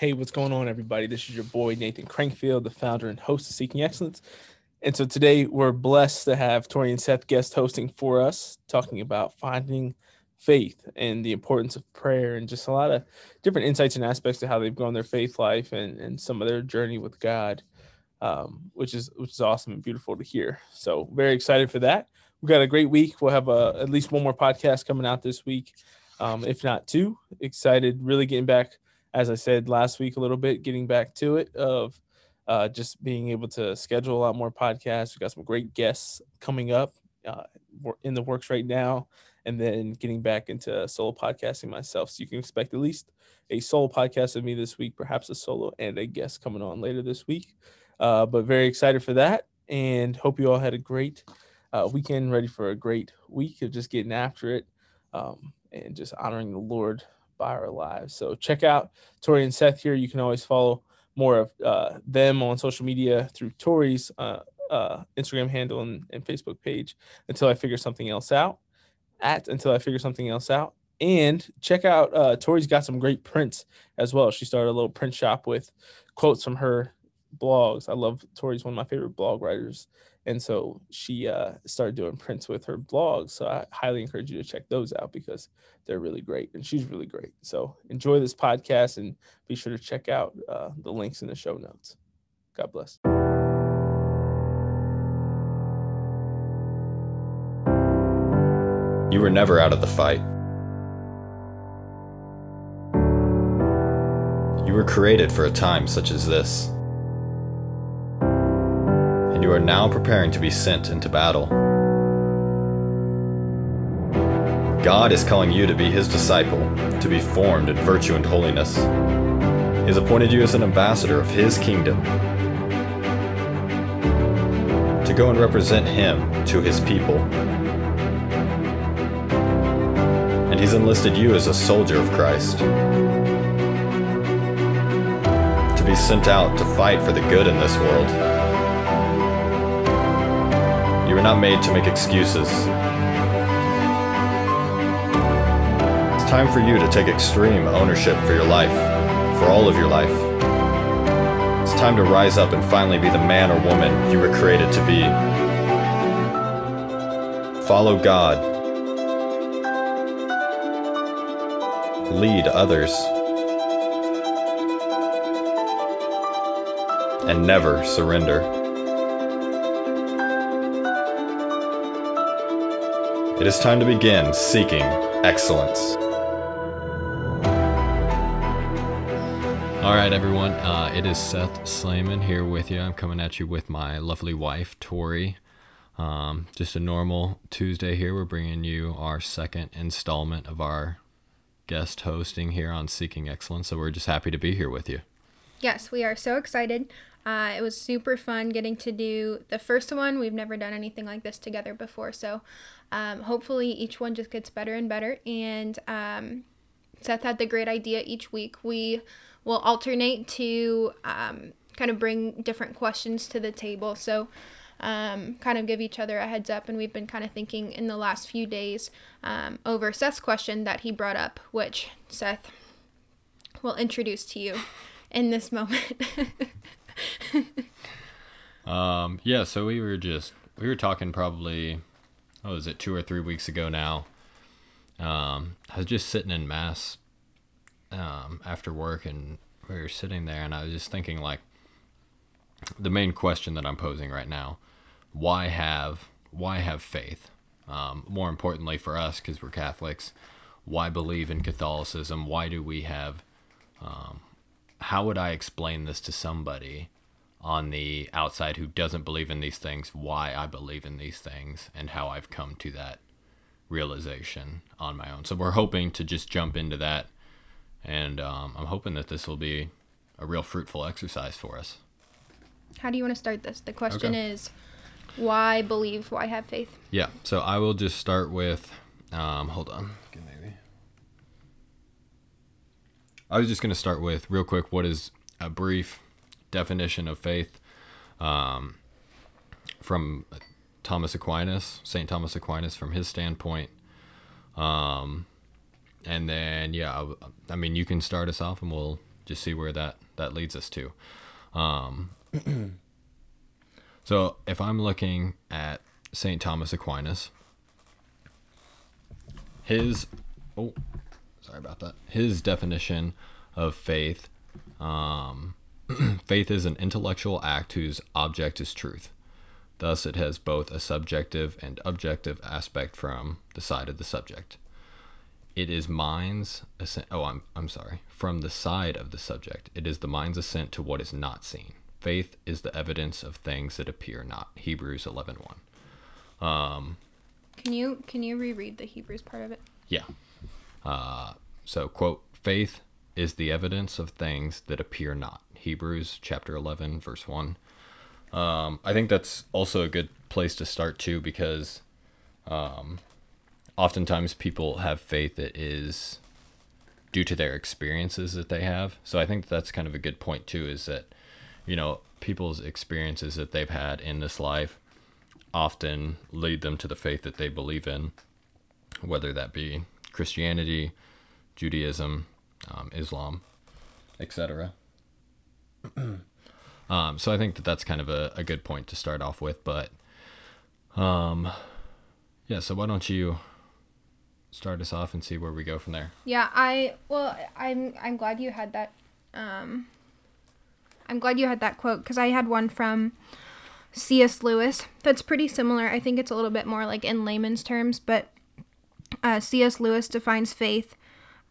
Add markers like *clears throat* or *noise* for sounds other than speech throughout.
Hey, what's going on, everybody? This is your boy Nathan Crankfield, the founder and host of Seeking Excellence. And so today we're blessed to have Tori and Seth guest hosting for us, talking about finding faith and the importance of prayer and just a lot of different insights and aspects to how they've grown their faith life and, and some of their journey with God, um, which is which is awesome and beautiful to hear. So very excited for that. We've got a great week. We'll have a, at least one more podcast coming out this week, um, if not two. Excited, really getting back – as I said last week a little bit, getting back to it of uh, just being able to schedule a lot more podcasts. We've got some great guests coming up uh, in the works right now, and then getting back into solo podcasting myself. So you can expect at least a solo podcast of me this week, perhaps a solo and a guest coming on later this week. Uh, but very excited for that, and hope you all had a great uh, weekend, ready for a great week of just getting after it um, and just honoring the Lord our lives. So check out Tori and Seth here. You can always follow more of uh, them on social media through Tori's uh, uh, Instagram handle and, and, Facebook page until I figure something else out. At until I figure something else out. And check out uh, Tori's got some great prints as well. She started a little print shop with quotes from her blogs. I love Tori's one of my favorite blog writers and so she uh, started doing prints with her blog so i highly encourage you to check those out because they're really great and she's really great. So enjoy this podcast and be sure to check out uh, the links in the show notes. God bless. You were never out of the fight. You were created for a time such as this and you are now preparing to be sent into battle. God is calling you to be His disciple, to be formed in virtue and holiness. He has appointed you as an ambassador of His kingdom, to go and represent Him to His people. And He's enlisted you as a soldier of Christ, to be sent out to fight for the good in this world. You were not made to make excuses. It's time for you to take extreme ownership for your life, for all of your life. It's time to rise up and finally be the man or woman you were created to be. Follow God. Lead others. And never surrender. It is time to begin seeking excellence. All right, everyone. Uh, it is Seth Slayman here with you. I'm coming at you with my lovely wife, Tori. Um, just a normal Tuesday here. We're bringing you our second installment of our guest hosting here on Seeking Excellence. So we're just happy to be here with you. Yes, we are so excited. Uh, it was super fun getting to do the first one. We've never done anything like this together before, so um, hopefully each one just gets better and better. And um, Seth had the great idea each week. We will alternate to um, kind of bring different questions to the table. So, um, kind of give each other a heads up. And we've been kind of thinking in the last few days um, over Seth's question that he brought up, which Seth will introduce to you in this moment. *laughs* *laughs* um, yeah, so we were just we were talking probably what was it two or three weeks ago now. Um, I was just sitting in mass um, after work, and we were sitting there, and I was just thinking like the main question that I'm posing right now: why have why have faith? Um, more importantly for us, because we're Catholics, why believe in Catholicism? Why do we have um, how would I explain this to somebody on the outside who doesn't believe in these things, why I believe in these things, and how I've come to that realization on my own? So we're hoping to just jump into that, and um, I'm hoping that this will be a real fruitful exercise for us. How do you want to start this? The question okay. is why believe, why have faith? Yeah, so I will just start with, um, hold on. I was just going to start with real quick what is a brief definition of faith um, from Thomas Aquinas, St. Thomas Aquinas, from his standpoint. Um, and then, yeah, I, I, mean, you can start us off and we'll just see where that that leads us to. Um, *clears throat* so if I'm looking at St. Thomas Aquinas, his oh, sorry about that. His definition of faith, um, *clears throat* faith is an intellectual act whose object is truth. Thus, it has both a subjective and objective aspect from the side of the subject. It is mind's assent. Oh, I'm, I'm sorry. From the side of the subject, it is the mind's assent to what is not seen. Faith is the evidence of things that appear not. Hebrews 11.1. Um, Can you can you reread the Hebrews part of it? yeah. Uh, so, quote, faith is the evidence of things that appear not. Hebrews chapter 11, verse 1. Um, I think that's also a good place to start too because um, oftentimes people have faith that is due to their experiences that they have. So I think that's kind of a good point too is that, you know, people's experiences that they've had in this life often lead them to the faith that they believe in, whether that be Christianity, Judaism, um, Islam, etc. *clears throat* um, so I think that that's kind of a, a good point to start off with. But um, yeah, so why don't you start us off and see where we go from there? Yeah, I well, I'm I'm glad you had that. Um, I'm glad you had that quote because I had one from C.S. Lewis that's pretty similar. I think it's a little bit more like in layman's terms, but uh, C.S. Lewis defines faith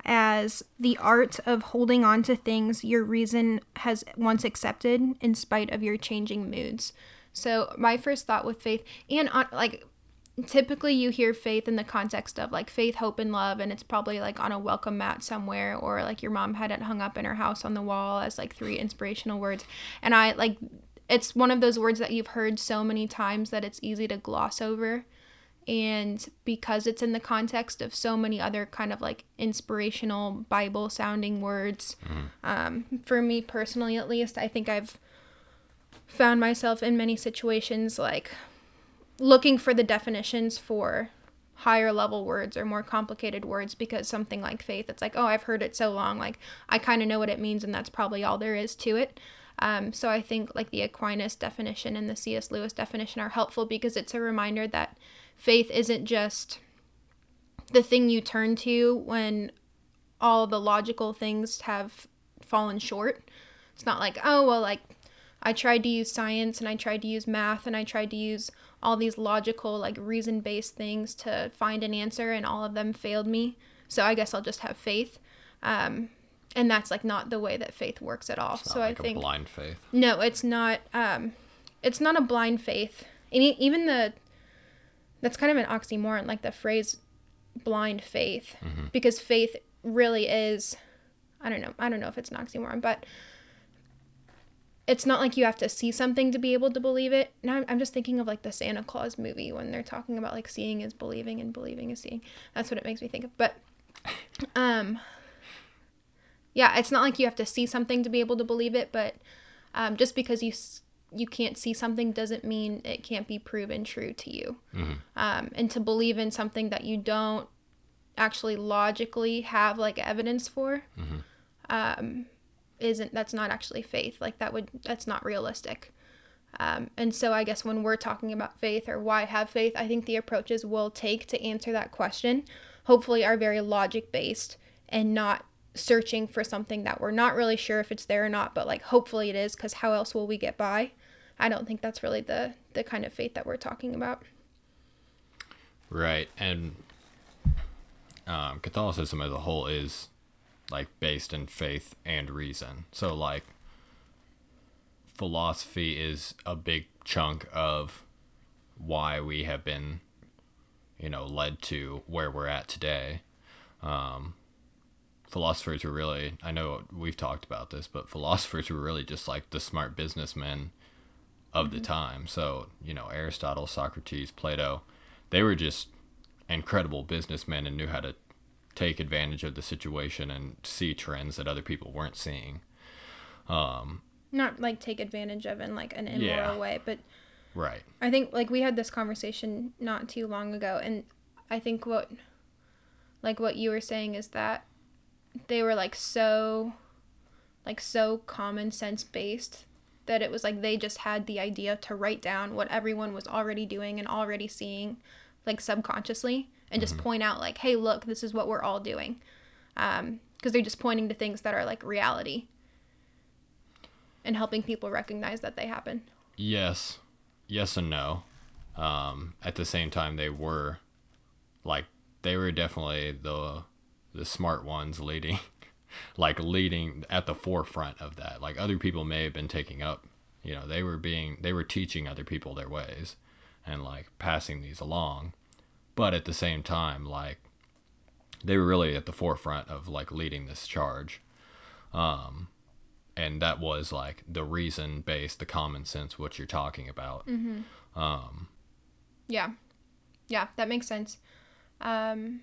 as the art of holding on to things your reason has once accepted in spite of your changing moods. So my first thought with faith and on like typically you hear faith in the context of like faith, hope, and love, and it's probably like on a welcome mat somewhere, or like your mom had it hung up in her house on the wall as like three inspirational words. And I like it's one of those words that you've heard so many times that it's easy to gloss over. And because it's in the context of so many other kind of like inspirational Bible sounding words, um, for me personally at least, I think I've found myself in many situations like looking for the definitions for higher level words or more complicated words because something like faith it's like oh i've heard it so long like i kind of know what it means and that's probably all there is to it. Um, so i think like the aquinas definition and the cs lewis definition are helpful because it's a reminder that faith isn't just the thing you turn to when all the logical things have fallen short it's not like oh well like I tried to use science and I tried to use math and I tried to use all these logical, like reason based things to find an answer, and all of them failed me. So I guess I'll just have faith. Um, and that's like not the way that faith works at all. So like I think a blind faith. no, it's not. Um, it's not a blind faith. And even the that's kind of an oxymoron, like the phrase "blind faith," because faith really is. I don't know. I don't know if it's an oxymoron, but it's not like you have to see something to be able to believe it. Now I'm, I'm just thinking of like the Santa Claus movie when they're talking about like seeing is believing and believing is seeing. That's what it makes me think of. But *laughs* um yeah, it's not like you have to see something to be able to believe it, but um, just because you s- you can't see something doesn't mean it can't be proven true to you. Um, and to believe in something that you don't actually logically have like evidence for um, isn't that's not actually faith. Like that would that's not realistic. Um, and so I guess when we're talking about faith or why have faith, I think the approaches we'll take to answer that question hopefully are very logic based and not searching for something that we're not really sure if it's there or not, but like hopefully it is because how else will we get by? I don't think that's really the the kind of faith that we're talking about. Right. And um, Catholicism as a whole is like based in faith and reason. So like philosophy is a big chunk of why we have been you know led to where we're at today. Um, philosophers were really I know we've talked about this, but philosophers were really just like the smart businessmen of the time. So, you know, Aristotle, Socrates, Plato, they were just incredible businessmen and knew how to take advantage of the situation and see trends that other people weren't seeing. Um, Not like take advantage of in like an immoral Yeah. way, but right. I think like we had this conversation not too long ago and I think what like what you were saying is that they were like so like so common sense based that it was like they just had the idea to write down what everyone was already doing and already seeing like subconsciously and just point out like hey look this is what we're all doing. Um because they're just pointing to things that are like reality and helping people recognize that they happen. Yes, yes and no. Um, at the same time, they were like they were definitely the the smart ones leading, like leading at the forefront of that. Like other people may have been taking up, you know, they were being they were teaching other people their ways, and like passing these along, but at the same time, like they were really at the forefront of like leading this charge. Um, and that was like the reason based the common sense what you're talking about um, Yeah. Yeah, that makes sense. Um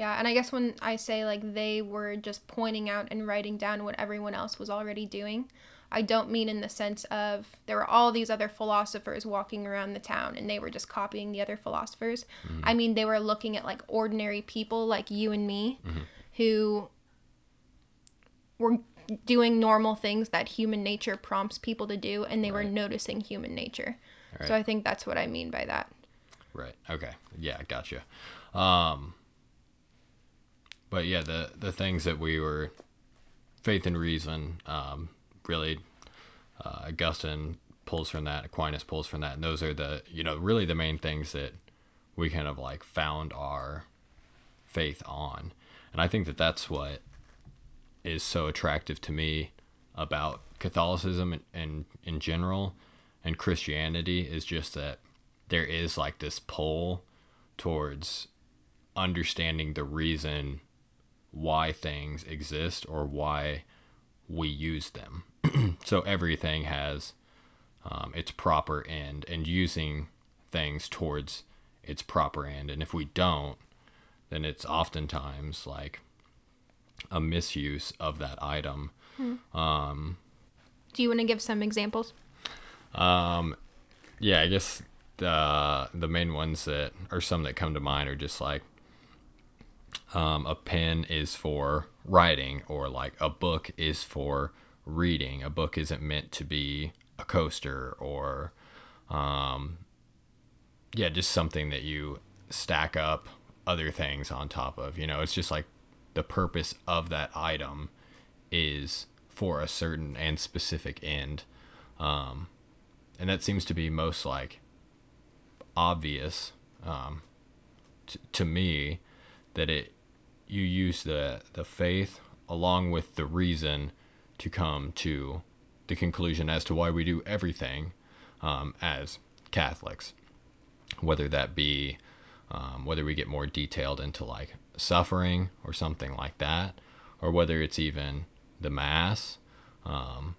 yeah, and I guess when I say like they were just pointing out and writing down what everyone else was already doing, I don't mean in the sense of there were all these other philosophers walking around the town and they were just copying the other philosophers. I mean they were looking at like ordinary people like you and me who were doing normal things that human nature prompts people to do and they were noticing human nature. Right. So I think that's what I mean by that. right okay yeah gotcha um but yeah the the things that we were faith and reason um really uh, augustine pulls from that aquinas pulls from that and those are the you know really the main things that we kind of like found our faith on. And i think that that's what is so attractive to me about Catholicism and, and in general and Christianity is just that there is like this pull towards understanding the reason why things exist or why we use them. *clears throat* so everything has um, its proper end and using things towards its proper end. And if we don't, then it's oftentimes like a misuse of that item. Hmm. Um, Do you want to give some examples? Um, yeah, I guess the the main ones that or some that come to mind are just like um, a pen is for writing or like a book is for reading. A book isn't meant to be a coaster or um, yeah, just something that you stack up other things on top of. You know, it's just like the purpose of that item is for a certain and specific end. Um, and that seems to be most like obvious um, t- to me that it you use the the faith along with the reason to come to the conclusion as to why we do everything um, as Catholics, whether that be um, whether we get more detailed into like suffering or something like that, or whether it's even the mass, um,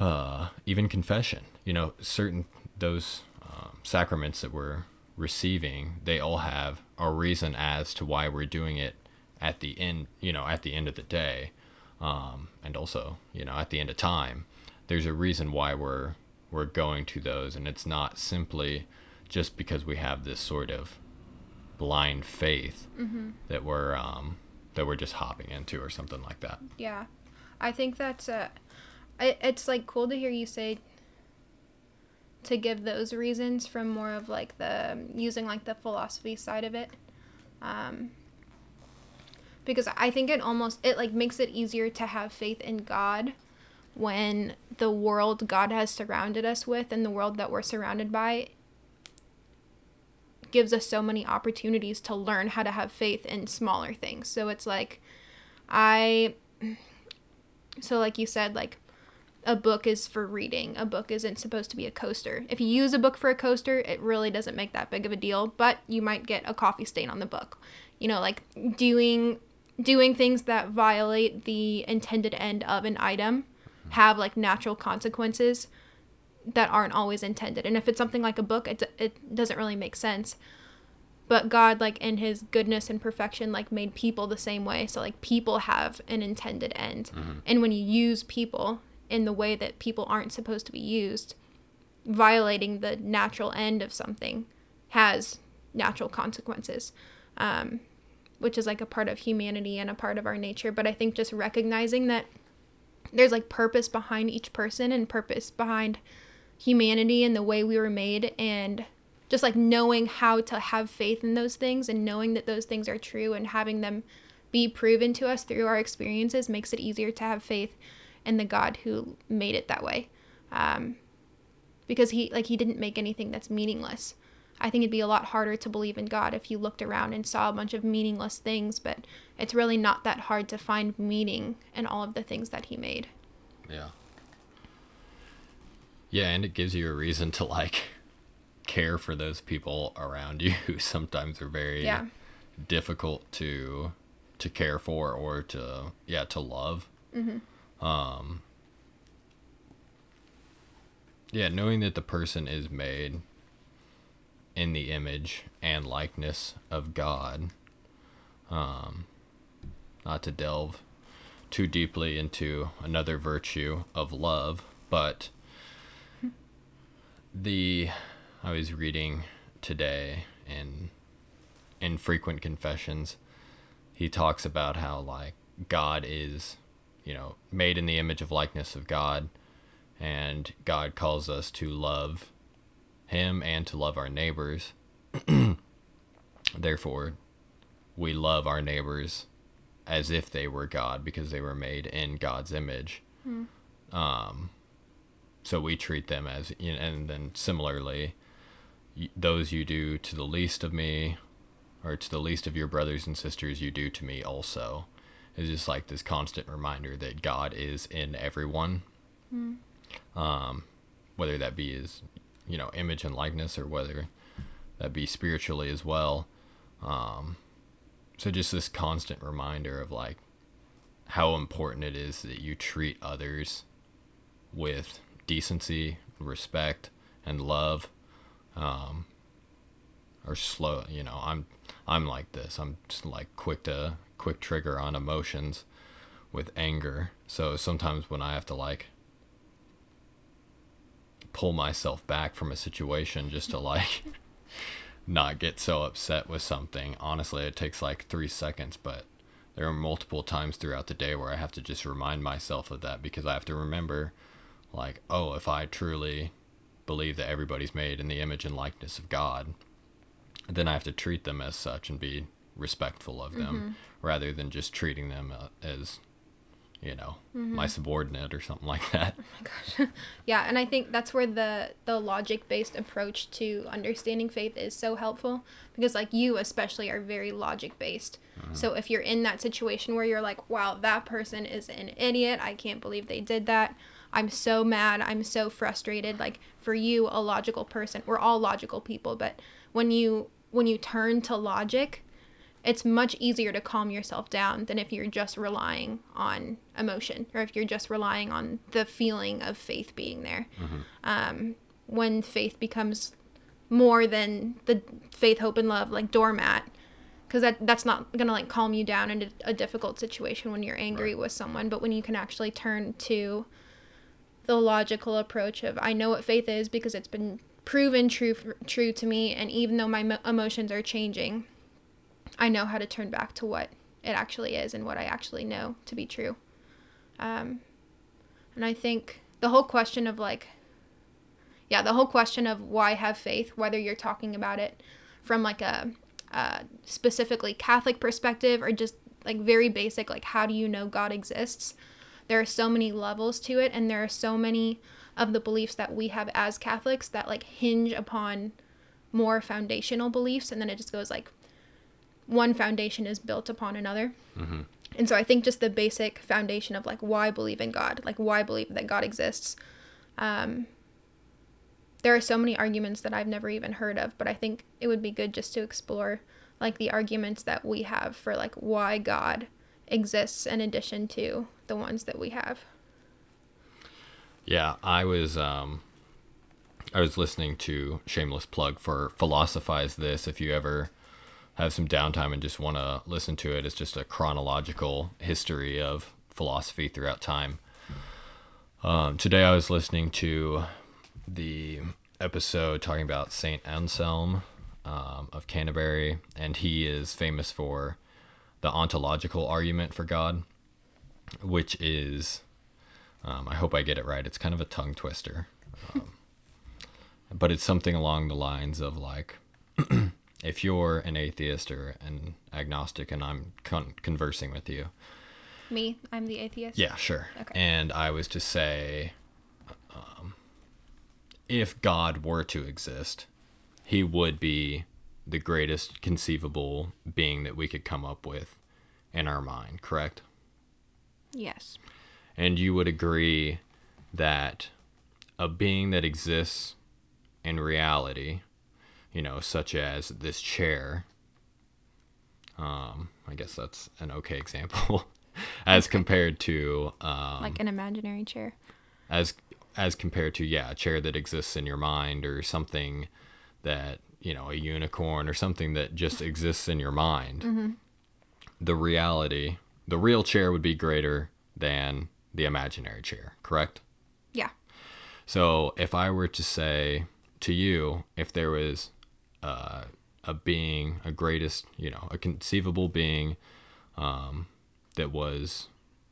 uh, even confession. You know, certain those um, sacraments that we're receiving, they all have a reason as to why we're doing it at the end. You know, at the end of the day, um, and also you know at the end of time. There's a reason why we're we're going to those, and it's not simply just because we have this sort of blind faith that we're um, that we're just hopping into or something like that. Yeah, I think that's uh, I, it's like cool to hear you say to give those reasons from more of like the um, using like the philosophy side of it, um, because I think it almost it like makes it easier to have faith in God when the world God has surrounded us with and the world that we're surrounded by gives us so many opportunities to learn how to have faith in smaller things. So it's like I so like you said like a book is for reading. A book isn't supposed to be a coaster. If you use a book for a coaster, it really doesn't make that big of a deal, but you might get a coffee stain on the book. You know, like doing doing things that violate the intended end of an item have like natural consequences that aren't always intended. And if it's something like a book, it, it doesn't really make sense. But God, like in his goodness and perfection, like made people the same way. So, like, people have an intended end. Mm-hmm. And when you use people in the way that people aren't supposed to be used, violating the natural end of something has natural consequences. Um, which is like a part of humanity and a part of our nature. But I think just recognizing that there's like purpose behind each person and purpose behind humanity and the way we were made and just like knowing how to have faith in those things and knowing that those things are true and having them be proven to us through our experiences makes it easier to have faith in the God who made it that way. Um, because he like he didn't make anything that's meaningless. I think it'd be a lot harder to believe in God if you looked around and saw a bunch of meaningless things, but it's really not that hard to find meaning in all of the things that he made. Yeah. Yeah, and it gives you a reason to like care for those people around *laughs* you who sometimes are very Yeah. difficult to to care for or to yeah to love. Um. Yeah, knowing that the person is made in the image and likeness of God. Um, not to delve too deeply into another virtue of love, but the I was reading today in in frequent confessions he talks about how like God is you know made in the image of likeness of God. And God calls us to love him and to love our neighbors. *clears throat* Therefore we love our neighbors as if they were God because they were made in God's image. Um so we treat them as you know, and then similarly those you do to the least of me or to the least of your brothers and sisters you do to me also it's just like this constant reminder that god is in everyone um, whether that be his you know image and likeness or whether that be spiritually as well um, so just this constant reminder of like how important it is that you treat others with decency, respect, and love. Um, or slow, you know, I'm I'm like this. I'm just like quick to quick trigger on emotions with anger. So sometimes when I have to like pull myself back from a situation just to like *laughs* not get so upset with something, honestly, it takes like 3 seconds, but there are multiple times throughout the day where I have to just remind myself of that because I have to remember like, oh, if I truly believe that everybody's made in the image and likeness of God, then I have to treat them as such and be respectful of them mm-hmm. rather than just treating them uh, as, you know, mm-hmm. my subordinate or something like that. oh my gosh *laughs* Yeah, and I think that's where the the logic based approach to understanding faith is so helpful because like you especially are very logic based. Mm-hmm. So if you're in that situation where you're like, "Wow, that person is an idiot. I can't believe they did that." I'm so mad. I'm so frustrated. Like for you, a logical person, we're all logical people, but when you when you turn to logic, it's much easier to calm yourself down than if you're just relying on emotion or if you're just relying on the feeling of faith being there. Um, when faith becomes more than the faith, hope, and love, like doormat, because that that's not gonna like calm you down in a, a difficult situation when you're angry with someone. But when you can actually turn to the logical approach of I know what faith is because it's been proven true true to me, and even though my mo- emotions are changing, I know how to turn back to what it actually is and what I actually know to be true. Um, and I think the whole question of like, yeah, the whole question of why have faith, whether you're talking about it from like a, a specifically Catholic perspective or just like very basic, like how do you know God exists? There are so many levels to it, and there are so many of the beliefs that we have as Catholics that like hinge upon more foundational beliefs, and then it just goes like one foundation is built upon another. And so I think just the basic foundation of like why believe in God, like why believe that God exists. Um, there are so many arguments that I've never even heard of, but I think it would be good just to explore like the arguments that we have for like why God exists in addition to the ones that we have. Yeah, I was um I was listening to shameless plug for Philosophize This if you ever have some downtime and just want to listen to it. It's just a chronological history of philosophy throughout time. Um, today I was listening to the episode talking about Saint Anselm um, of Canterbury, and he is famous for the ontological argument for God, which is, um, I hope I get it right. It's kind of a tongue twister, um, but it's something along the lines of like, *clears throat* if you're an atheist or an agnostic, and I'm con- conversing with you, Me, I'm the atheist. yeah, sure. Okay. And I was to say, um, if God were to exist, he would be the greatest conceivable being that we could come up with in our mind, correct? Yes. And you would agree that a being that exists in reality, you know, such as this chair, um, I guess that's an okay example, *laughs* as compared to um, Like an imaginary chair. as as compared to yeah a chair that exists in your mind or something that you know a unicorn or something that just *laughs* exists in your mind. The reality the real chair would be greater than the imaginary chair correct? Yeah. so if i were to say to you if there was uh, a being a greatest you know a conceivable being um, that was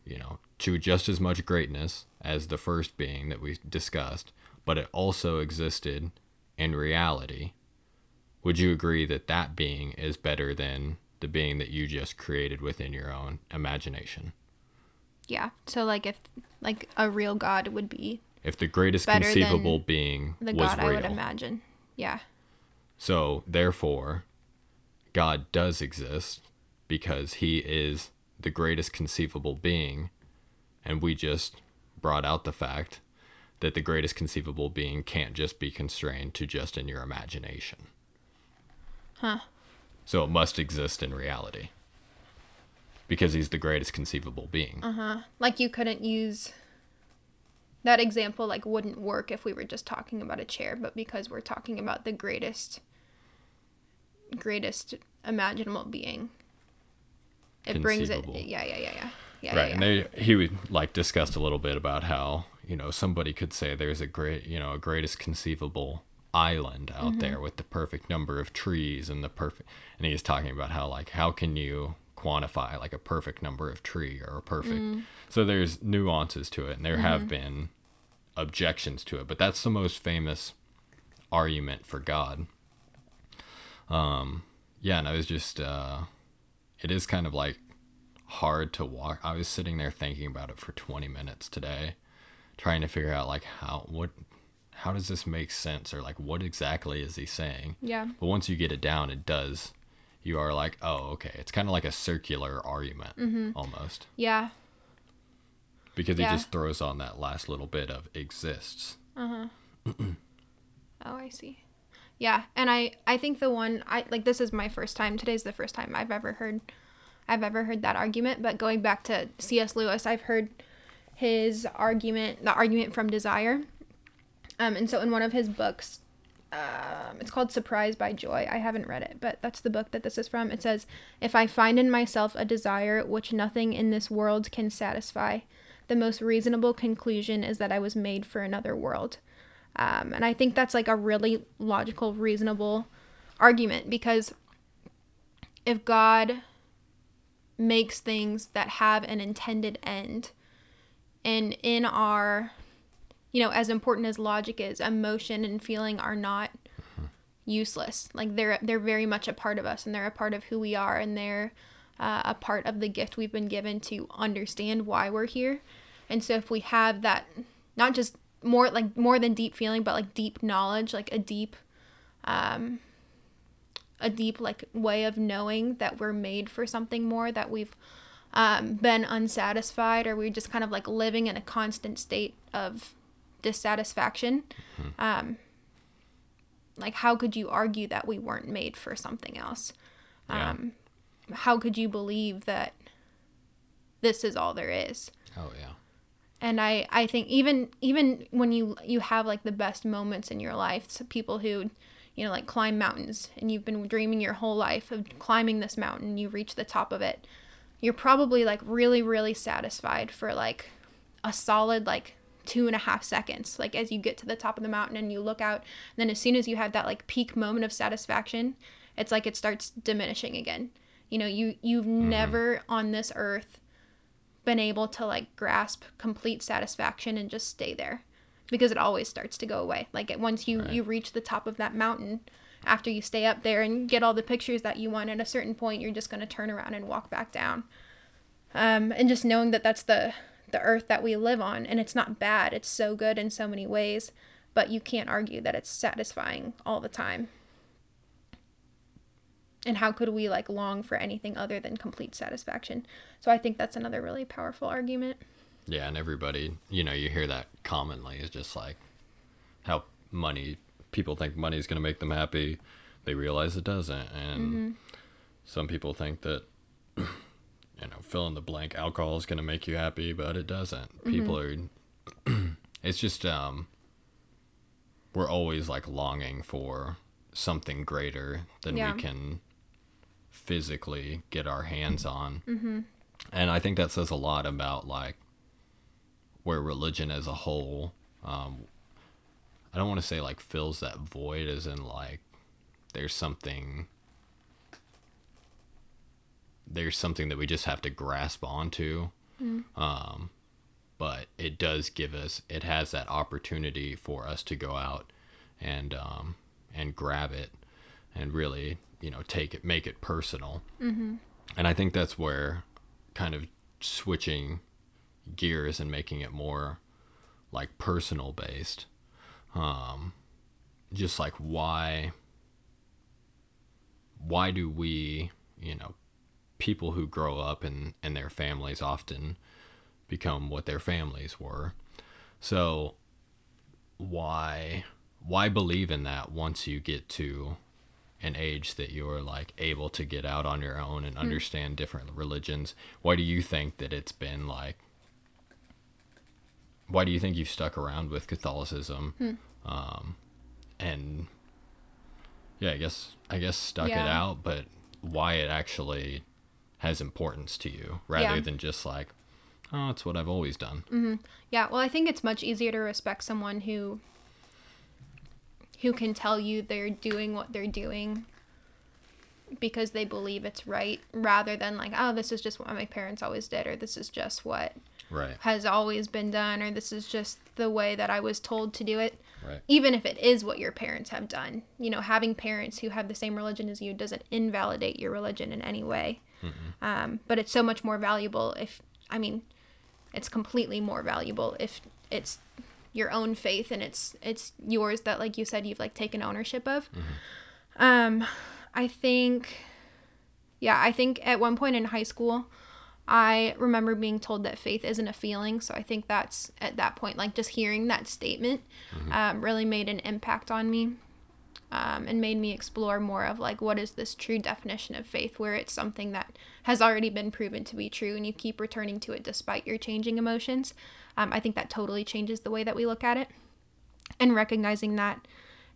you know, to just as much greatness as the first being that we discussed, but it also existed in reality, would you agree that that being is better than the being that you just created within your own imagination? Yeah. So like if like a real God would be If the greatest conceivable being the was God real. I would imagine. Yeah. So, therefore, God does exist because he is the greatest conceivable being, and we just brought out the fact that the greatest conceivable being can't just be constrained to just in your imagination. Huh. So it must exist in reality. Because he's the greatest conceivable being. Uh huh. Like you couldn't use that example like wouldn't work if we were just talking about a chair, but because we're talking about the greatest greatest imaginable being. It brings it yeah, yeah, yeah, yeah. Yeah, right yeah, and they he would like discussed a little bit about how you know somebody could say there's a great you know a greatest conceivable island out Mm-hmm. there with the perfect number of trees and the perfect and he's talking about how like how can you quantify like a perfect number of tree or a perfect Mm. so there's nuances to it and there have been objections to it but that's the most famous argument for god um yeah and i was just uh it is kind of like hard to walk. I was sitting there thinking about it for 20 minutes today, trying to figure out like how what how does this make sense or like what exactly is he saying? Yeah. But once you get it down, it does. You are like, oh, okay. It's kind of like a circular argument almost Yeah. because Yeah. he just throws on that last little bit of exists. Uh huh. *clears throat* oh, I see. Yeah, and I I think the one I like this is my first time. Today's the first time I've ever heard I've ever heard that argument, but going back to C.S. Lewis, I've heard his argument, the argument from Desire. Um and so in one of his books um, it's called Surprised by Joy. I haven't read it, but that's the book that this is from. It says, If I find in myself a desire which nothing in this world can satisfy, the most reasonable conclusion is that I was made for another world. Um, and I think that's like a really logical, reasonable argument because if God makes things that have an intended end, and in our, you know, as important as logic is, emotion and feeling are not useless. Like they're they're very much a part of us, and they're a part of who we are, and they're uh, a part of the gift we've been given to understand why we're here. And so if we have that, not just more like more than deep feeling, but like deep knowledge, like a deep, um, a deep like way of knowing that we're made for something more, that we've um, been unsatisfied, or we're just kind of like living in a constant state of dissatisfaction. Um, like, how could you argue that we weren't made for something else? Yeah. Um, how could you believe that this is all there is? Oh yeah. And I I think even even when you you have like the best moments in your life, so people who you know like climb mountains and you've been dreaming your whole life of climbing this mountain, you reach the top of it, you're probably like really really satisfied for like a solid like two and a half seconds. Like as you get to the top of the mountain and you look out and then as soon as you have that like peak moment of satisfaction it's like it starts diminishing again. You know, you you've mm-hmm. never on this earth been able to like grasp complete satisfaction and just stay there because it always starts to go away. Like it, once you Right. you reach the top of that mountain, after you stay up there and get all the pictures that you want, at a certain point you're just going to turn around and walk back down. Um, and just knowing that that's the the earth that we live on, and it's not bad. It's so good in so many ways, but you can't argue that it's satisfying all the time. And how could we like long for anything other than complete satisfaction? So I think that's another really powerful argument. Yeah, and everybody, you know, you hear that commonly is just like how money people think money is going to make them happy. They realize it doesn't, and some people think that *clears throat* you know, fill in the blank, alcohol is going to make you happy, but it doesn't. People are. *clears throat* it's just um. We're always like longing for something greater than Yeah. we can physically get our hands on. Mm-hmm. And I think that says a lot about like where religion as a whole um i don't want to say like fills that void as in like there's something there's something that we just have to grasp onto um but it does give us it has that opportunity for us to go out and um and grab it and really you know take it make it personal mm-hmm. and i think that's where kind of switching gears and making it more like personal based um just like why why do we you know people who grow up and and their families often become what their families were so why why believe in that once you get to an age that you're like able to get out on your own and hmm. understand different religions. Why do you think that it's been like why do you think you've stuck around with catholicism hmm. um and yeah i guess i guess stuck it out but why it actually has importance to you rather Yeah. than just like oh it's what i've always done. Mm-hmm. Yeah, well, I think it's much easier to respect someone who who can tell you they're doing what they're doing because they believe it's right rather than like, oh, this is just what my parents always did or this is just what right has always been done or this is just the way that I was told to do it. right Even if it is what your parents have done. You know, having parents who have the same religion as you doesn't invalidate your religion in any way. Um, but it's so much more valuable if, I mean, it's completely more valuable if it's your own faith and it's it's yours that like you said you've like taken ownership of. Um i think yeah i think at one point in high school i remember being told that faith isn't a feeling. So i think that's at that point like just hearing that statement um, really made an impact on me um, and made me explore more of like what is this true definition of faith where it's something that has already been proven to be true and you keep returning to it despite your changing emotions um, i think that totally changes the way that we look at it and recognizing that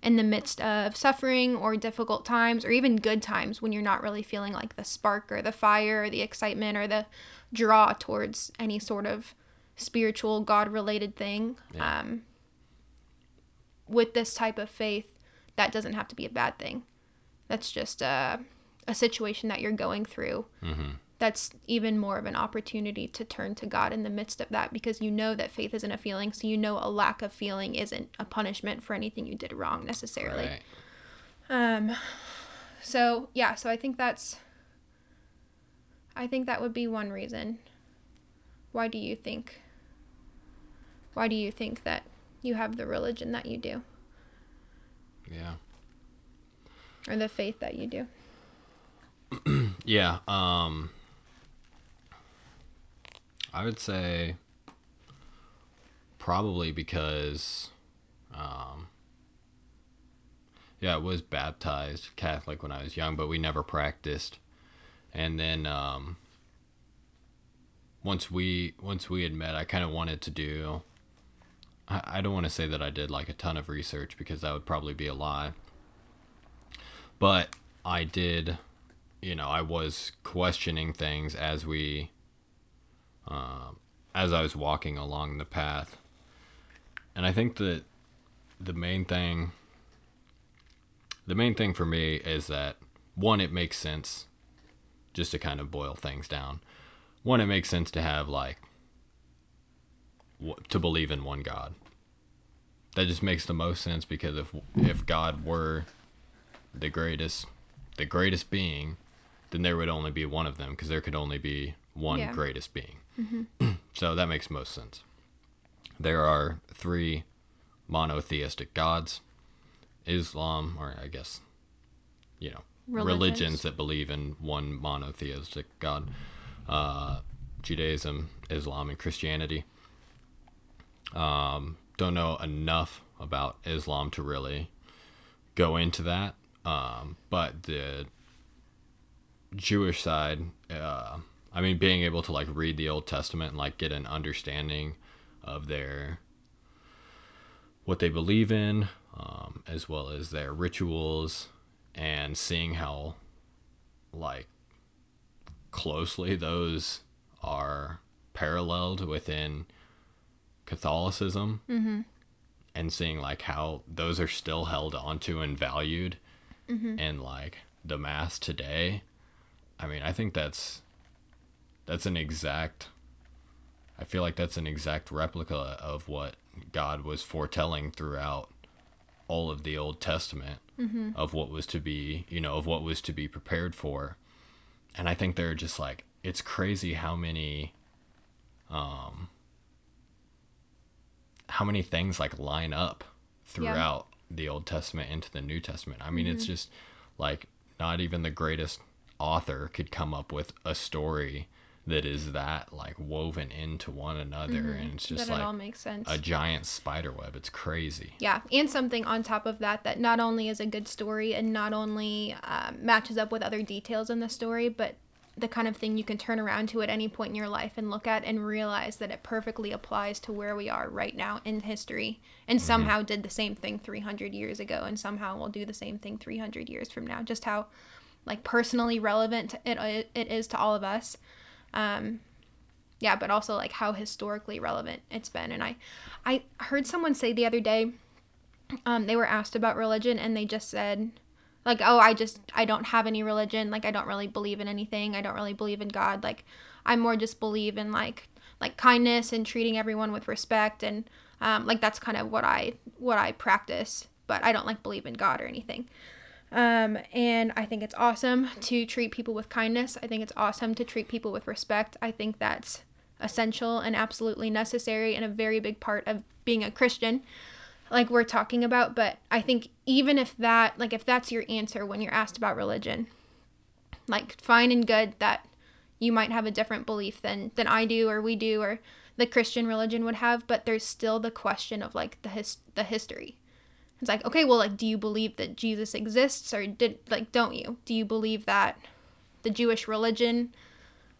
in the midst of suffering or difficult times or even good times when you're not really feeling like the spark or the fire or the excitement or the draw towards any sort of spiritual god related thing Yeah. um, with this type of faith that doesn't have to be a bad thing that's just a, a situation that you're going through mm-hmm. that's even more of an opportunity to turn to God in the midst of that because you know that faith isn't a feeling, so you know a lack of feeling isn't a punishment for anything you did wrong necessarily. right Um so yeah, so I think that's I think that would be one reason. Why do you think why do you think that you have the religion that you do yeah or the faith that you do? *clears throat* Yeah, um I would say probably because um yeah, I was baptized Catholic when I was young, but we never practiced. And then um once we once we had met, I kind of wanted to do I, I don't want to say that I did like a ton of research because that would probably be a lie. But I did you know, I was questioning things as we, um, as I was walking along the path, and I think that the main thing, the main thing for me is that one, it makes sense just to kind of boil things down. One, it makes sense to have like to believe in one God. That just makes the most sense because if if God were the greatest the greatest being, then there would only be one of them because there could only be one yeah. greatest being. Mm-hmm. *clears throat* so that makes most sense. There are three monotheistic gods Islam, or I guess, you know, religions, religions that believe in one monotheistic God uh, Judaism, Islam, and Christianity. Um, don't know enough about Islam to really go into that. Um, but the Jewish side, uh, I mean, being able to like read the Old Testament and like get an understanding of their what they believe in, um, as well as their rituals, and seeing how like closely those are paralleled within Catholicism mm-hmm. and seeing like how those are still held onto and valued mm-hmm. in like the mass today. I mean, I think that's that's an exact I feel like that's an exact replica of what God was foretelling throughout all of the Old Testament mm-hmm. of what was to be, you know, of what was to be prepared for. And I think they're just like it's crazy how many um how many things like line up throughout yeah. the Old Testament into the New Testament. I mean, mm-hmm. it's just like not even the greatest author could come up with a story that is that like woven into one another mm-hmm. and it's just that like it all makes sense. a giant spider web it's crazy yeah and something on top of that that not only is a good story and not only um, matches up with other details in the story but the kind of thing you can turn around to at any point in your life and look at and realize that it perfectly applies to where we are right now in history and mm-hmm. somehow did the same thing 300 years ago and somehow will do the same thing 300 years from now. Just how like personally relevant it, it is to all of us. Um yeah but also like how historically relevant it's been. And i i heard someone say the other day um they were asked about religion and they just said like oh i just i don't have any religion. Like i don't really believe in anything. I don't really believe in god. Like i more just believe in like like kindness and treating everyone with respect and um, like that's kind of what i what i practice but i don't like believe in god or anything. Um, and i think it's awesome to treat people with kindness. I think it's awesome to treat people with respect. I think that's essential and absolutely necessary and a very big part of being a christian like we're talking about but i think even if that like if that's your answer when you're asked about religion like fine and good that you might have a different belief than than i do or we do or the christian religion would have but there's still the question of like the his the history. It's like okay well like do you believe that jesus exists or did like don't you? Do you believe that the jewish religion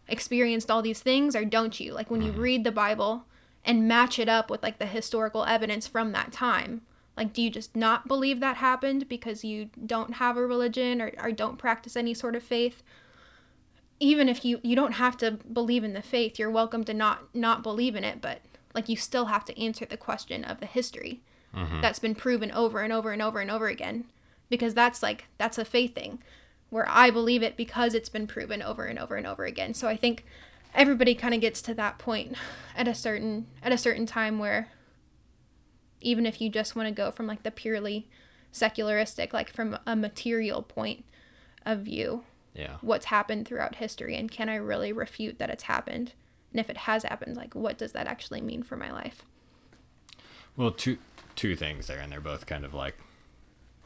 experienced all these things or don't you? Like when you mm-hmm. read the bible and match it up with like the historical evidence from that time. Like, do you just not believe that happened because you don't have a religion or, or don't practice any sort of faith? Even if you you don't have to believe in the faith, you're welcome to not not believe in it, but like you still have to answer the question of the history mm-hmm. that's been proven over and over and over and over again because that's like that's a faith thing where I believe it because it's been proven over and over and over again. So I think everybody kind of gets to that point at a certain at a certain time where even if you just want to go from like the purely secularistic like from a material point of view yeah. what's happened throughout history and can i really refute that it's happened? And if it has happened like what does that actually mean for my life? Well two two things there and they're both kind of like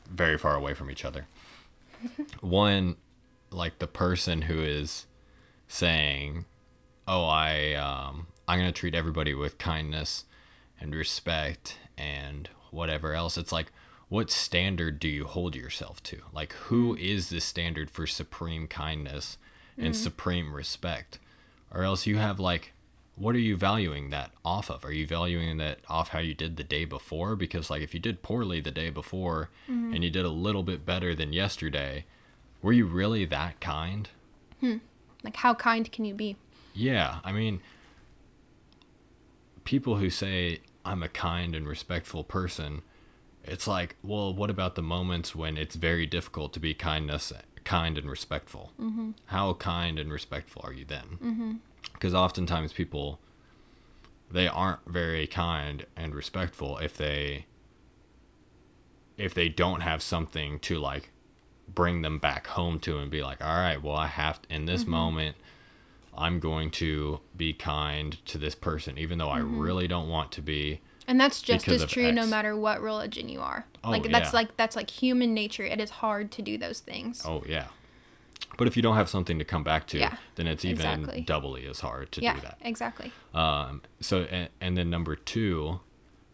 very far away from each other. *laughs* One like the person who is saying oh, I um, I'm gonna treat everybody with kindness and respect and whatever else. It's like, what standard do you hold yourself to? Like, who is the standard for supreme kindness and mm-hmm. supreme respect? Or else you have like, what are you valuing that off of? Are you valuing that off how you did the day before? Because like, if you did poorly the day before mm-hmm. and you did a little bit better than yesterday, were you really that kind? Hmm. Like, how kind can you be? Yeah, I mean, people who say I'm a kind and respectful person, it's like, well, what about the moments when it's very difficult to be kindness, kind and respectful. Mm-hmm. How kind and respectful are you then? Because oftentimes people they aren't very kind and respectful if they if they don't have something to like bring them back home to and be like, all right, well, I have to, in this moment, I'm going to be kind to this person, even though I really don't want to be. And that's just as true no matter what religion you are. Oh, like that's yeah. like that's like human nature. It is hard to do those things. Oh yeah, but if you don't have something to come back to, Yeah, then it's even exactly. doubly as hard to yeah, do that. exactly. Um, so and, and then number two,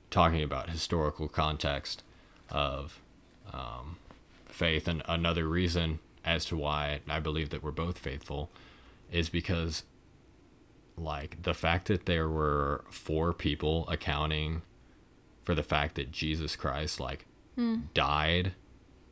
talking about historical context of um, faith, and another reason as to why I believe that we're both faithful is because like the fact that there were four people accounting for the fact that Jesus Christ like hmm. died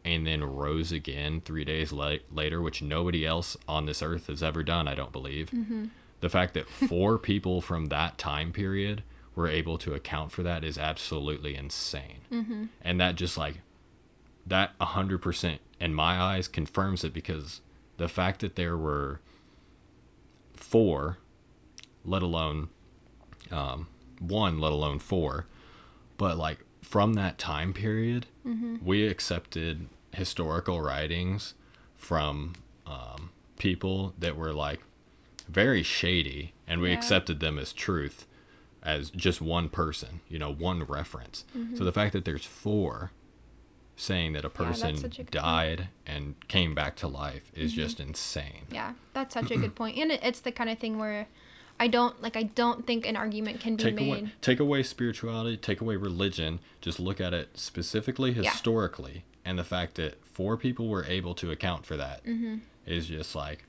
and then rose again three days la- later, which nobody else on this earth has ever done, I don't believe. Mm-hmm. The fact that four *laughs* people from that time period were able to account for that is absolutely insane. Mm-hmm. And that just like, that 100% in my eyes confirms it because the fact that there were four, let alone um, one, let alone four, but like from that time period, we accepted historical writings from um, people that were like very shady, and we Yeah. accepted them as truth, as just one person, you know, one reference. So the fact that there's four saying that a Mm-hmm. person such a died and came back to life is Mm-hmm. just insane. Yeah, that's such a *clears throat* good point. And it, it's the kind of thing where I don't like I don't think an argument can be take made. away take away spirituality, take away religion, just look at it specifically historically and the fact that four people were able to account for that is Mm-hmm. just like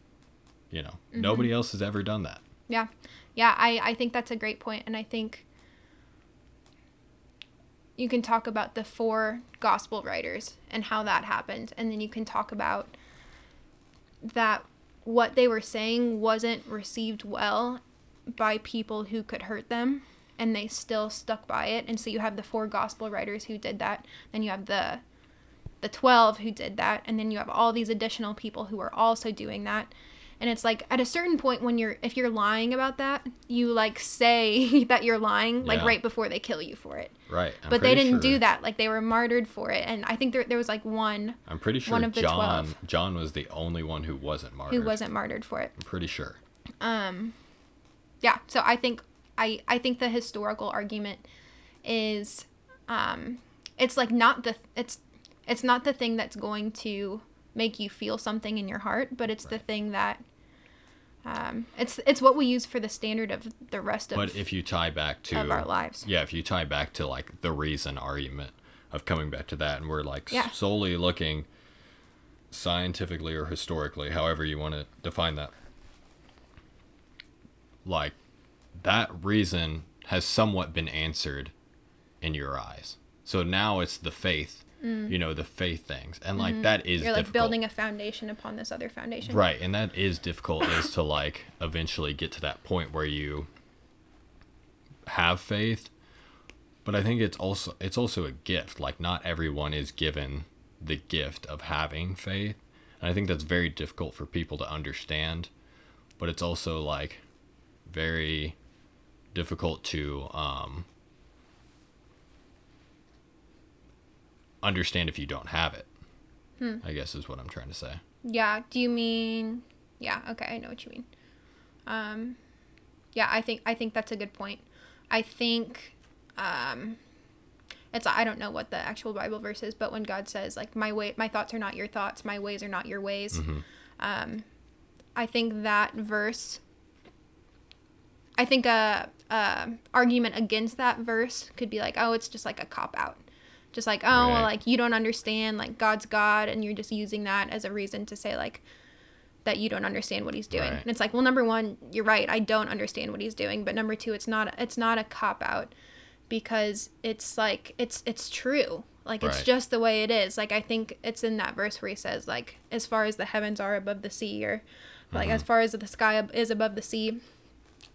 you know, nobody else has ever done that. Yeah. Yeah, I, I think that's a great point and I think you can talk about the four gospel writers and how that happened and then you can talk about that what they were saying wasn't received well by people who could hurt them and they still stuck by it. And so you have the four gospel writers who did that then you have the the 12 who did that and then you have all these additional people who are also doing that and it's like at a certain point when you're if you're lying about that you like say *laughs* that you're lying like Yeah. right before they kill you for it Right. I'm but they didn't sure- do that like they were martyred for it and i think there, there was like one I'm pretty sure one of the John 12. John was the only one who wasn't martyred. who wasn't martyred for it I'm pretty sure. um yeah so i think i i think the historical argument is um it's like not the it's it's not the thing that's going to make you feel something in your heart but it's the thing that um it's it's what we use for the standard of the rest of But if you tie back to our lives. yeah, if you tie back to like the reason argument of coming back to that, and we're like Yeah. solely looking scientifically or historically, however you want to define that, like that reason has somewhat been answered in your eyes. So now it's the faith, you know, the faith things, and like that is Mm. Mm-hmm. you're like difficult. building a foundation upon this other foundation Right, and that is difficult is to like eventually get to that point where you have faith. But I think it's also it's also a gift. Like not everyone is given the gift of having faith. And I think that's very difficult for people to understand. But it's also like very difficult to um understand if you don't have it. I guess is what I'm trying to say. Yeah. Do you mean? Yeah. Okay, I know what you mean. Um, yeah, I think I think that's a good point. I think, um, it's I don't know what the actual Bible verse is, but when God says like my way, my thoughts are not your thoughts, my ways are not your ways. Um, I think that verse. I think a, a argument against that verse could be like, oh, it's just like a cop out. Just like, oh, well, like you don't understand, like God's God, and you're just using that as a reason to say like that you don't understand what he's doing. Right. And it's like, well, number one, you're right, I don't understand what he's doing, but number two, it's not it's not a cop out because it's like it's it's true. Like it's just the way it is. Like I think it's in that verse where he says like as far as the heavens are above the sea or like Mm-hmm. as far as the sky is above the sea,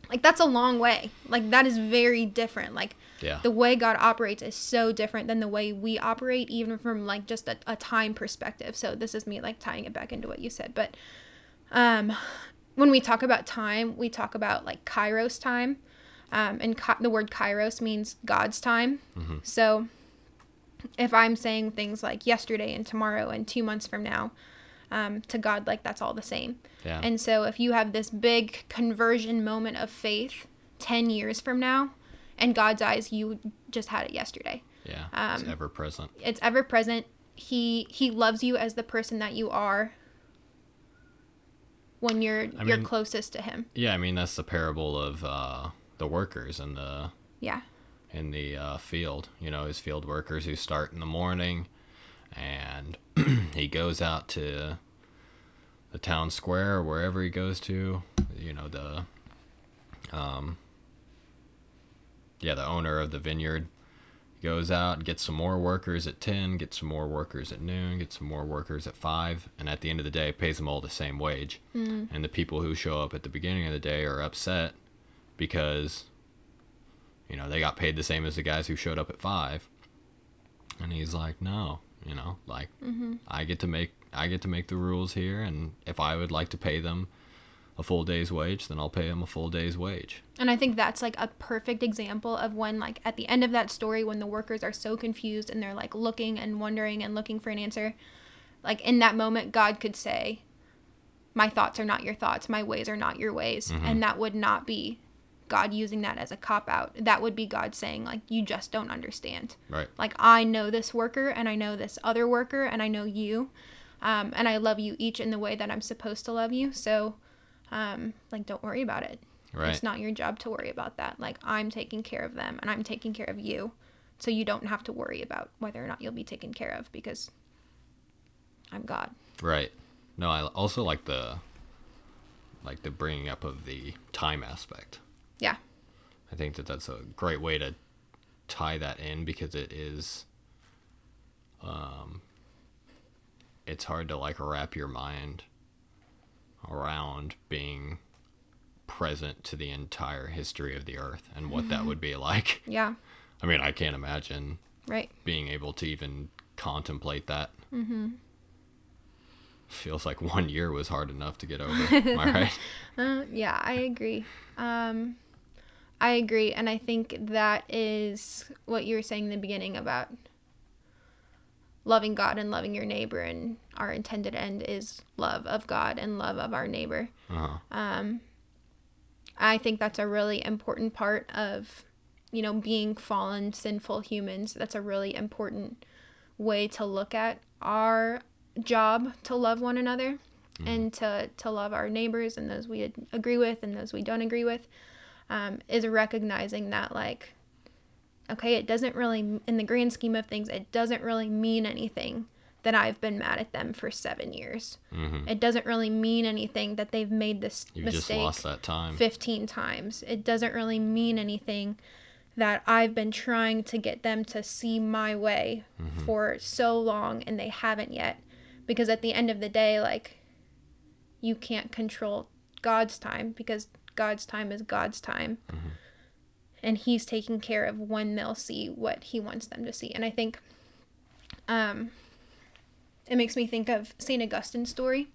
like that's a long way like that is very different like Yeah. the way god operates is so different than the way we operate even from like just a, a time perspective. So this is me like tying it back into what you said. But um when we talk about time we talk about like kairos time. Um, and ki- the word kairos means god's time. So if i'm saying things like yesterday and tomorrow and two months from now um, to god like that's all the same. Yeah. and so if you have this big conversion moment of faith 10 years from now, in God's eyes, you just had it yesterday. yeah. um, it's ever present. It's ever present. He he loves you as the person that you are when you're you're mean- closest to him. Yeah, I mean that's the parable of uh, the workers in the Yeah. in the uh, field. You know, his field workers who start in the morning, and *clears throat* he goes out to the town square or wherever he goes to. You know the, um, yeah, the owner of the vineyard goes out and gets some more workers at 10 gets some more workers at noon gets some more workers at 5 and at the end of the day pays them all the same wage. Mm. And the people who show up at the beginning of the day are upset because you know they got paid the same as the guys who showed up at 5 and he's like no you know like mm-hmm. i get to make i get to make the rules here and if i would like to pay them a full day's wage then i'll pay him a full day's wage And I think that's like a perfect example of when, like, at the end of that story, when the workers are so confused and they're like looking and wondering and looking for an answer, like, in that moment, God could say, My thoughts are not your thoughts, my ways are not your ways. And that would not be God using that as a cop out. That would be God saying, like, You just don't understand. right Like, I know this worker and I know this other worker and I know you. Um, and I love you each in the way that I'm supposed to love you. So, um, like, don't worry about it. Right. It's not your job to worry about that. Like, I'm taking care of them and I'm taking care of you. So you don't have to worry about whether or not you'll be taken care of because I'm God. Right. No, I also like the like the bringing up of the time aspect. Yeah. I think that that's a great way to tie that in because it is um it's hard to like wrap your mind around being present to the entire history of the earth and what that would be like. Yeah. I mean, I can't imagine Right. being able to even contemplate that. Mm-hmm. Feels like one year was hard enough to get over. *laughs* Am I right? Uh, yeah, I agree. Um, I agree, and I think that is what you were saying in the beginning about loving God and loving your neighbor, and our intended end is love of God and love of our neighbor. Uh-huh. Um, I think that's a really important part of, you know, being fallen, sinful humans. That's a really important way to look at our job to love one another and to, to love our neighbors and those we agree with and those we don't agree with um, is recognizing that like okay it doesn't really in the grand scheme of things it doesn't really mean anything that i've been mad at them for seven years Mhm. it doesn't really mean anything that they've made this just mistake lost that time. 15 times. It doesn't really mean anything that I've been trying to get them to see my way for so long and they haven't yet. Because at the end of the day, like, you can't control God's time because God's time is God's time. And He's taking care of when they'll see what He wants them to see. And I think um, it makes me think of St. Augustine's story.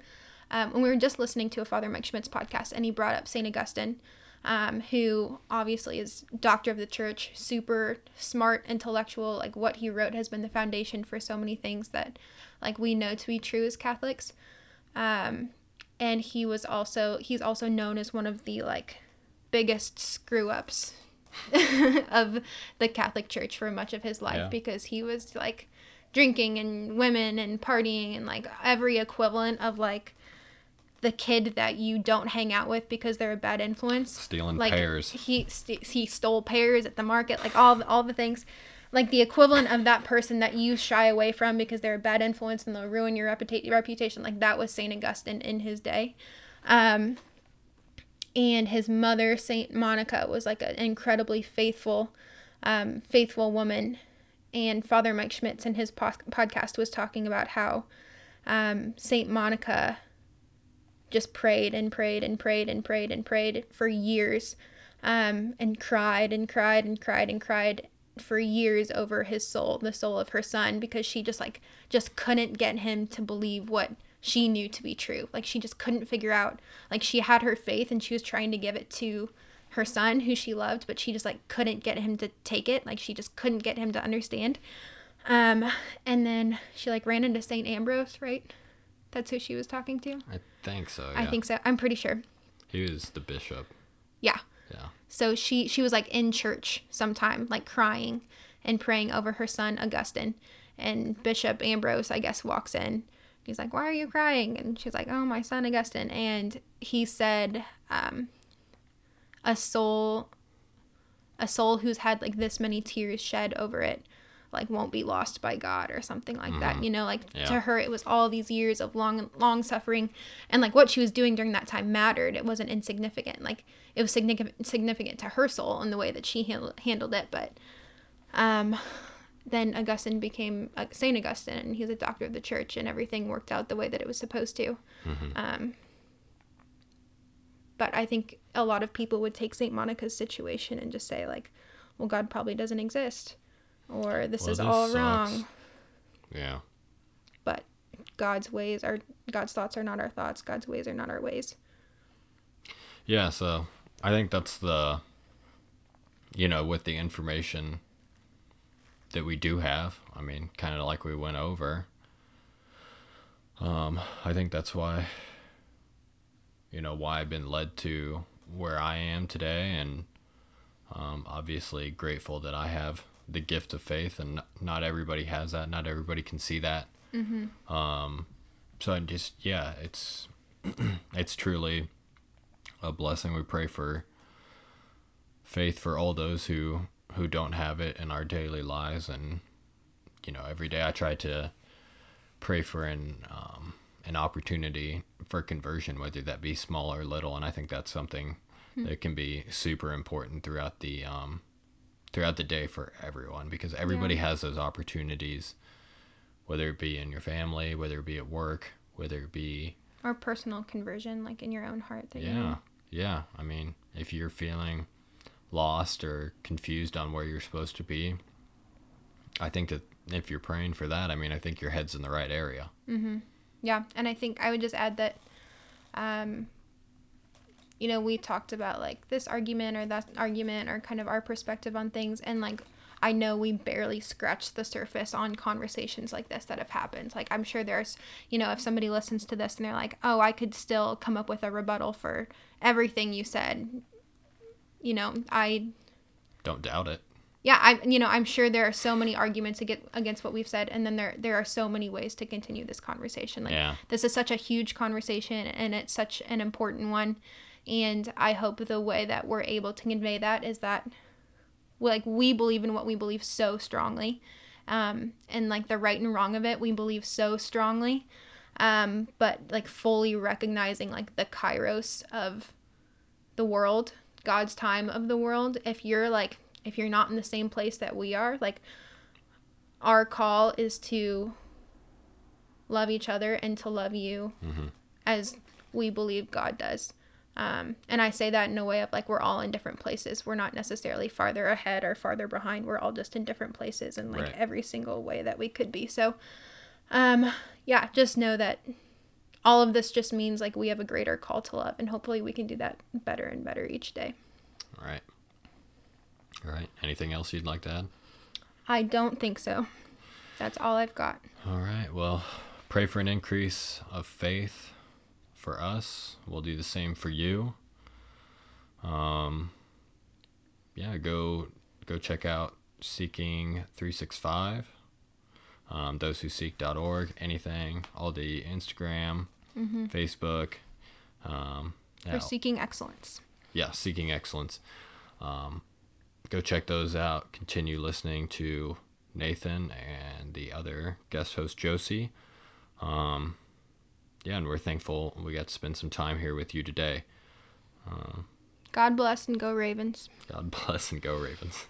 Um, and we were just listening to a Father Mike Schmitz's podcast, and he brought up St. Augustine, um, who obviously is doctor of the church, super smart, intellectual. Like what he wrote has been the foundation for so many things that, like, we know to be true as Catholics. Um, and he was also he's also known as one of the like biggest screw ups *laughs* of the Catholic Church for much of his life Yeah. because he was like drinking and women and partying and like every equivalent of like the kid that you don't hang out with because they're a bad influence. Stealing like pears. he st- he stole pears at the market, like all all the things, like the equivalent of that person that you shy away from because they're a bad influence and they'll ruin your reputa- reputation. Like that was Saint Augustine in his day. Um, and his mother, Saint Monica, was like an incredibly faithful, um, faithful woman. And Father Mike Schmitz in his po- podcast was talking about how um, Saint Monica just prayed and prayed and prayed and prayed and prayed for years um, and cried and cried and cried and cried for years over his soul, the soul of her son, because she just like just couldn't get him to believe what she knew to be true. Like she just couldn't figure out. Like she had her faith and she was trying to give it to her son who she loved, but she just like couldn't get him to take it. Like she just couldn't get him to understand. Um, and then she like ran into Saint Ambrose, right? That's who she was talking to. I think so. I think so. I'm pretty sure. he was the bishop. Yeah. Yeah. So she she was like in church sometime, like crying and praying over her son Augustine. And Bishop Ambrose, I guess, walks in. He's like, "Why are you crying?" And she's like, "Oh, my son Augustine." And he said, um, "A soul, a soul who's had like this many tears shed over it, like won't be lost by God or something like that." You know, like Yeah. to her, it was all these years of long, long suffering, and like what she was doing during that time mattered. It wasn't insignificant. Like it was significant, significant to her soul in the way that she handled handled it, but um, then Augustine became uh, Saint Augustine, and he was a doctor of the church, and everything worked out the way that it was supposed to. Um, but I think a lot of people would take Saint Monica's situation and just say like, "Well, God probably doesn't exist," or "This Well, is this all sucks. wrong." Yeah. But God's ways are God's thoughts are not our thoughts. God's ways are not our ways. Yeah, so I think that's the you know, with the information that we do have, I mean, kind of like we went over. Um, I think that's why you know, why I've been led to where I am today and um, obviously grateful that I have the gift of faith and not everybody has that, not everybody can see that. Um, so I just yeah, it's *clears throat* it's truly a blessing. We pray for faith for all those who who don't have it in our daily lives, and you know, every day I try to pray for an um, an opportunity for conversion, whether that be small or little, and I think that's something that can be super important throughout the um, throughout the day for everyone because everybody Yeah. has those opportunities, whether it be in your family, whether it be at work, whether it be Or personal conversion, like in your own heart. That you yeah. know. Yeah. I mean, if you're feeling lost or confused on where you're supposed to be, I think that if you're praying for that, I mean, I think your head's in the right area. Yeah, and I think I would just add that, um, you know, we talked about like this argument or that argument or kind of our perspective on things, and like I know we barely scratched the surface on conversations like this that have happened. Like I'm sure there's, you know, if somebody listens to this and they're like, oh, I could still come up with a rebuttal for everything you said. You know, I Don't doubt it. yeah i you know i'm sure there are so many arguments against against what we've said and then there there are so many ways to continue this conversation like Yeah. this is such a huge conversation and it's such an important one and i hope the way that we're able to convey that is that like we believe in what we believe so strongly um and like the right and wrong of it we believe so strongly um but like fully recognizing like the kairos of the world, God's time of the world, if you're like if you're not in the same place that we are, like our call is to love each other and to love you as we believe God does. Um, and I say that in a way of like we're all in different places. We're not necessarily farther ahead or farther behind. We're all just in different places in like Right. every single way that we could be. So, um, yeah, just know that all of this just means like we have a greater call to love, and hopefully we can do that better and better each day. All right. All right. Anything else you'd like to add? I don't think so. That's all I've got. All right. Well, pray for an increase of faith for us. We'll do the same for you. Um, yeah, go go check out Seeking three six five. Um, those who seek.org, anything, all the Instagram, Facebook. Um, yeah, We're seeking excellence. yeah, seeking excellence. Um, go check those out. Continue listening to Nathan and the other guest host Josie. Um, yeah, and we're thankful we got to spend some time here with you today. God bless and go Ravens. God *laughs* bless and go Ravens.